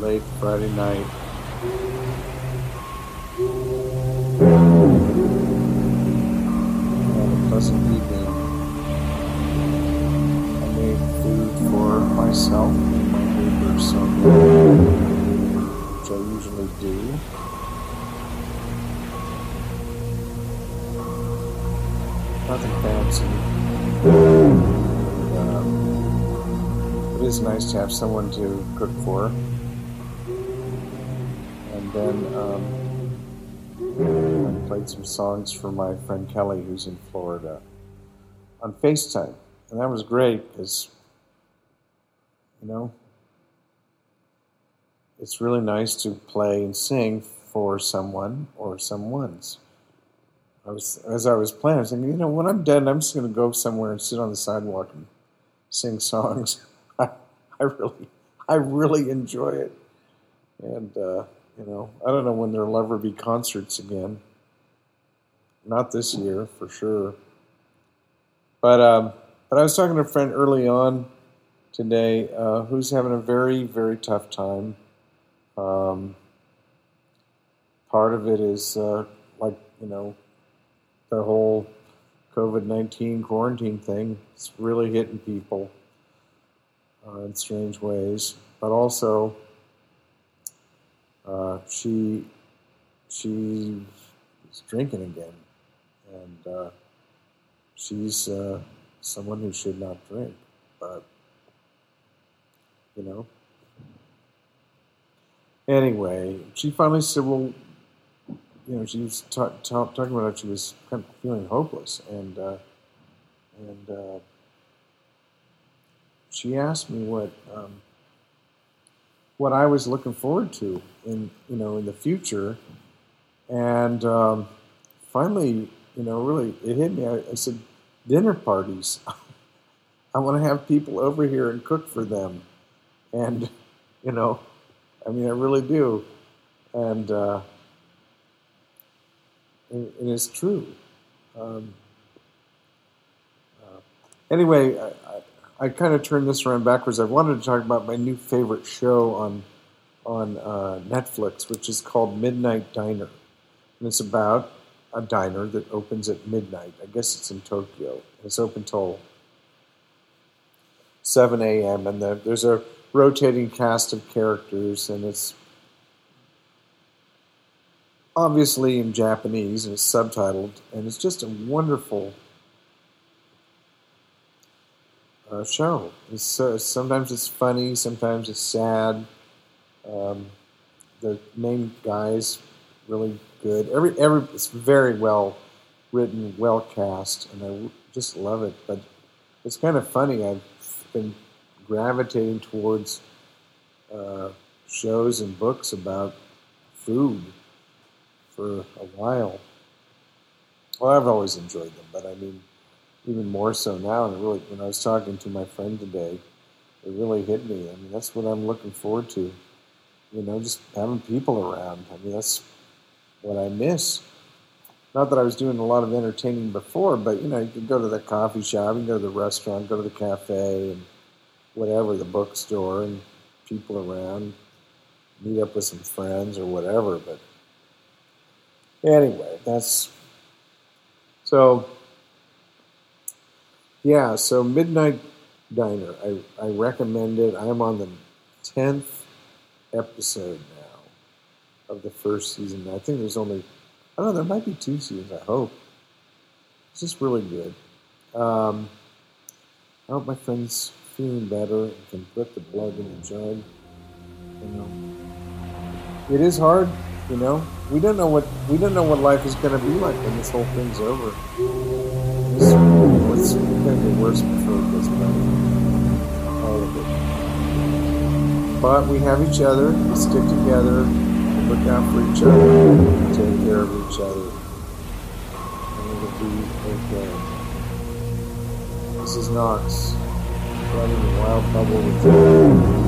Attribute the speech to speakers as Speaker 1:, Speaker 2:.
Speaker 1: late Friday night. A pleasant evening. I made food for myself and my neighbors, so which I usually do. Nothing fancy. Uh, it is nice to have someone to cook for. And then um, I played some songs for my friend Kelly, who's in Florida, on FaceTime. And that was great because, you know, it's really nice to play and sing for someone or someone's. I was as I was playing, I was thinking, you know, when I'm dead, I'm just going to go somewhere and sit on the sidewalk and sing songs. I, I really, I really enjoy it, and uh, you know, I don't know when there'll ever be concerts again. Not this year, for sure. But um, but I was talking to a friend early on today uh, who's having a very very tough time. Um, part of it is uh, like you know the whole COVID 19 quarantine thing. It's really hitting people uh, in strange ways. But also, uh, she she is drinking again. And uh, she's uh, someone who should not drink. But, you know. Anyway, she finally said, well, you know, she was ta- ta- talking about how she was kind of feeling hopeless, and uh, and uh, she asked me what um, what I was looking forward to in you know in the future, and um, finally, you know, really it hit me. I, I said, dinner parties. I want to have people over here and cook for them, and you know, I mean, I really do, and. Uh, and it's true. Um, uh, anyway, I, I, kind of turned this around backwards. I wanted to talk about my new favorite show on on uh, Netflix, which is called Midnight Diner, and it's about a diner that opens at midnight. I guess it's in Tokyo. It's open till 7 a.m. and the, there's a rotating cast of characters, and it's obviously in Japanese and it's subtitled, and it's just a wonderful uh, show. It's, uh, sometimes it's funny, sometimes it's sad. Um, the main guy's really good. Every every it's very well written, well cast, and I just love it. But it's kind of funny. I've been gravitating towards uh, shows and books about food for a while. Well, I've always enjoyed them, but I mean, even more so now. And really, when I was talking to my friend today, it really hit me. I mean, that's what I'm looking forward to. You know, just having people around. I mean, that's what I miss. Not that I was doing a lot of entertaining before, but you know, you could go to the coffee shop, you can go to the restaurant, go to the cafe, and whatever, the bookstore, and people around, meet up with some friends or whatever. But Anyway, that's so. Yeah, so Midnight Diner. I, I recommend it. I'm on the tenth episode now of the first season. I think there's only I don't know. There might be two seasons. I hope. It's just really good. Um, I hope my friend's feeling better and can put the blood in the jug. You know, it is hard you know, we don't know what we don't know what life is going to be like when this whole thing's over. What's going to get worse before it gets better. All of it. But we have each other. We stick together. We look out for each other. We take care of each other, and it'll be okay. This is Knox, running the wild bubble with you.